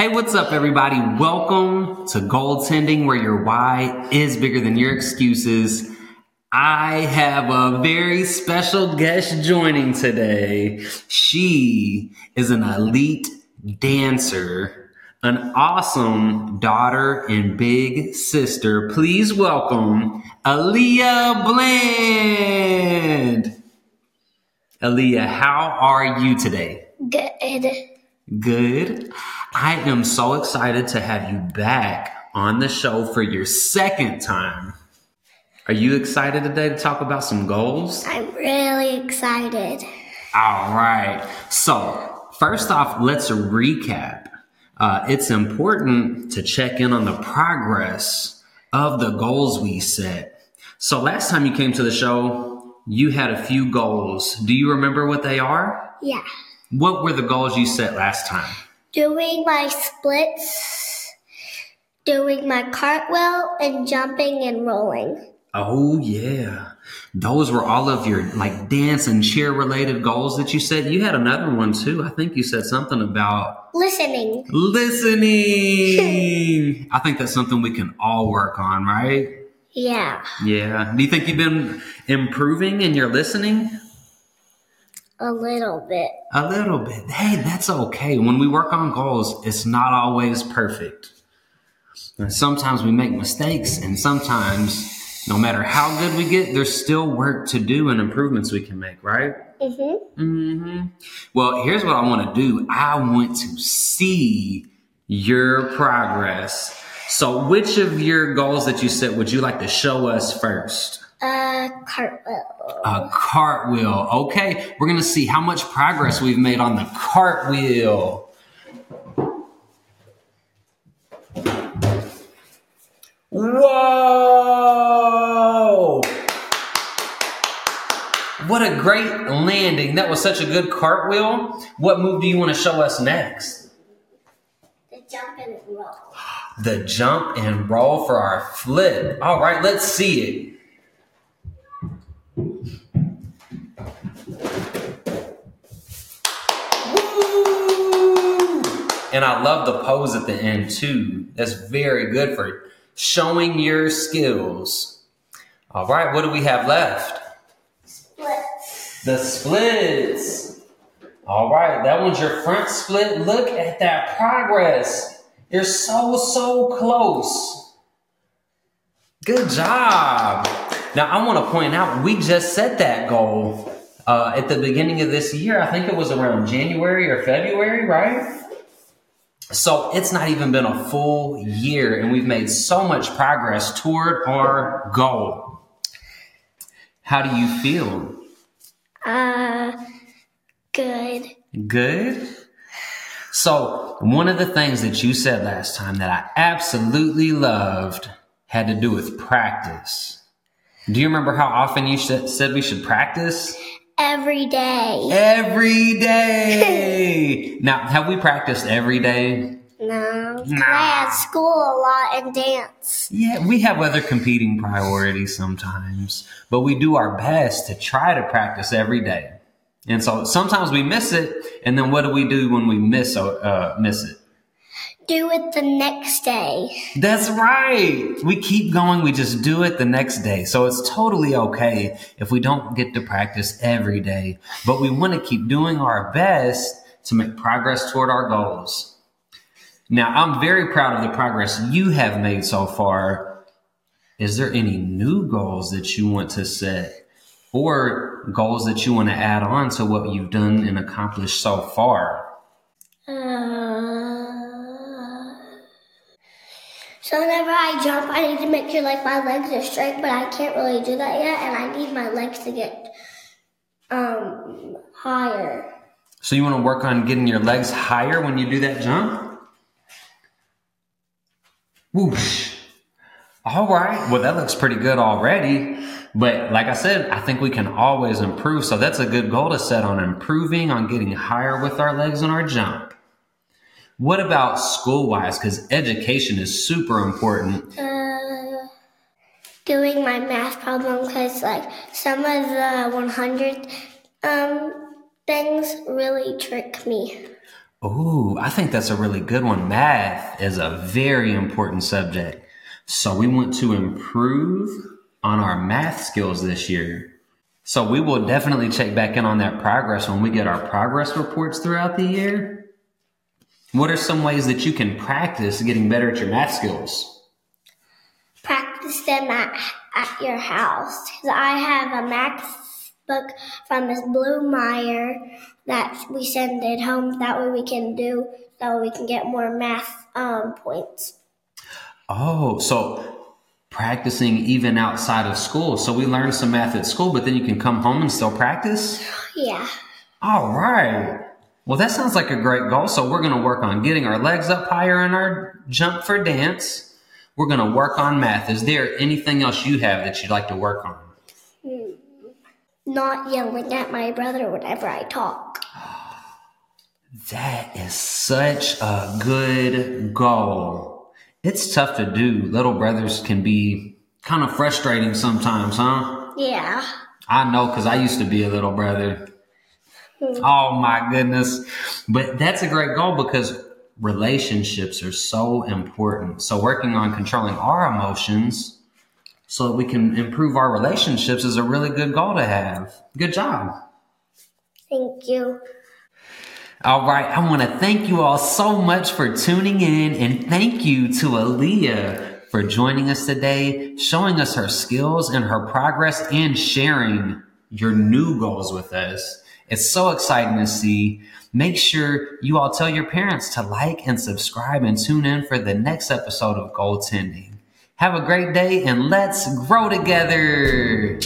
Hey, what's up, everybody? Welcome to Goaltending, where your why is bigger than your excuses. I have a very special guest joining today. She is an elite dancer, an awesome daughter and big sister. Please welcome Aaliyah Bland. Aaliyah, how are you today? Good. Good. I am so excited to have you back on the show for your second time. Are you excited today to talk about some goals? I'm really excited. All right. So, first off, let's recap. Uh, it's important to check in on the progress of the goals we set. So, last time you came to the show, you had a few goals. Do you remember what they are? Yeah. What were the goals you set last time? Doing my splits, doing my cartwheel, and jumping and rolling. Oh yeah. Those were all of your like dance and cheer related goals that you said. You had another one too. I think you said something about Listening. listening. I think that's something we can all work on, right? Yeah. Yeah. Do you think you've been improving in your listening? A little bit. A little bit. Hey, that's okay. When we work on goals, it's not always perfect. Sometimes we make mistakes, and sometimes, no matter how good we get, there's still work to do and improvements we can make, right? Mm-hmm. hmm Well, here's what I want to do I want to see your progress. So, which of your goals that you set would you like to show us first? Uh, cartwheel. A cartwheel. Okay, we're gonna see how much progress we've made on the cartwheel. Whoa! What a great landing. That was such a good cartwheel. What move do you want to show us next? The jump and roll. The jump and roll for our flip. All right, let's see it. And I love the pose at the end too. That's very good for showing your skills. All right, what do we have left? Splits. The splits. All right, that one's your front split. Look at that progress. You're so, so close. Good job. Now, I want to point out we just set that goal uh, at the beginning of this year. I think it was around January or February, right? So it's not even been a full year, and we've made so much progress toward our goal. How do you feel? Uh, good. Good. So, one of the things that you said last time that I absolutely loved had to do with practice. Do you remember how often you said said we should practice? Every day. Every day. now, have we practiced every day? No. Nah. I at school a lot and dance. Yeah, we have other competing priorities sometimes, but we do our best to try to practice every day. And so sometimes we miss it, and then what do we do when we miss uh, miss it? Do it the next day. That's right. We keep going. We just do it the next day. So it's totally okay if we don't get to practice every day, but we want to keep doing our best to make progress toward our goals. Now, I'm very proud of the progress you have made so far. Is there any new goals that you want to set or goals that you want to add on to what you've done and accomplished so far? So whenever I jump, I need to make sure like my legs are straight, but I can't really do that yet, and I need my legs to get um higher. So you want to work on getting your legs higher when you do that jump? Whoosh. All right. Well, that looks pretty good already. But like I said, I think we can always improve. So that's a good goal to set on improving, on getting higher with our legs on our jump. What about school wise? Because education is super important. Uh, doing my math problem because like some of the 100 um things really trick me. Ooh, I think that's a really good one. Math is a very important subject. So we want to improve on our math skills this year. So we will definitely check back in on that progress when we get our progress reports throughout the year. What are some ways that you can practice getting better at your math skills? Practice them at, at your house. Because I have a math book from Miss Blue Meyer that we send it home. That way we can do, that way we can get more math um, points. Oh, so practicing even outside of school. So we learn some math at school, but then you can come home and still practice? Yeah. All right. Well, that sounds like a great goal. So we're going to work on getting our legs up higher in our jump for dance. We're going to work on math. Is there anything else you have that you'd like to work on? Hmm. Not yelling at my brother whenever I talk. That is such a good goal. It's tough to do. Little brothers can be kind of frustrating sometimes, huh? Yeah. I know because I used to be a little brother. Oh my goodness. But that's a great goal because relationships are so important. So working on controlling our emotions so that we can improve our relationships is a really good goal to have. Good job. Thank you. All right. I want to thank you all so much for tuning in and thank you to Aaliyah for joining us today, showing us her skills and her progress and sharing your new goals with us. It's so exciting to see. Make sure you all tell your parents to like and subscribe and tune in for the next episode of Goaltending. Have a great day and let's grow together.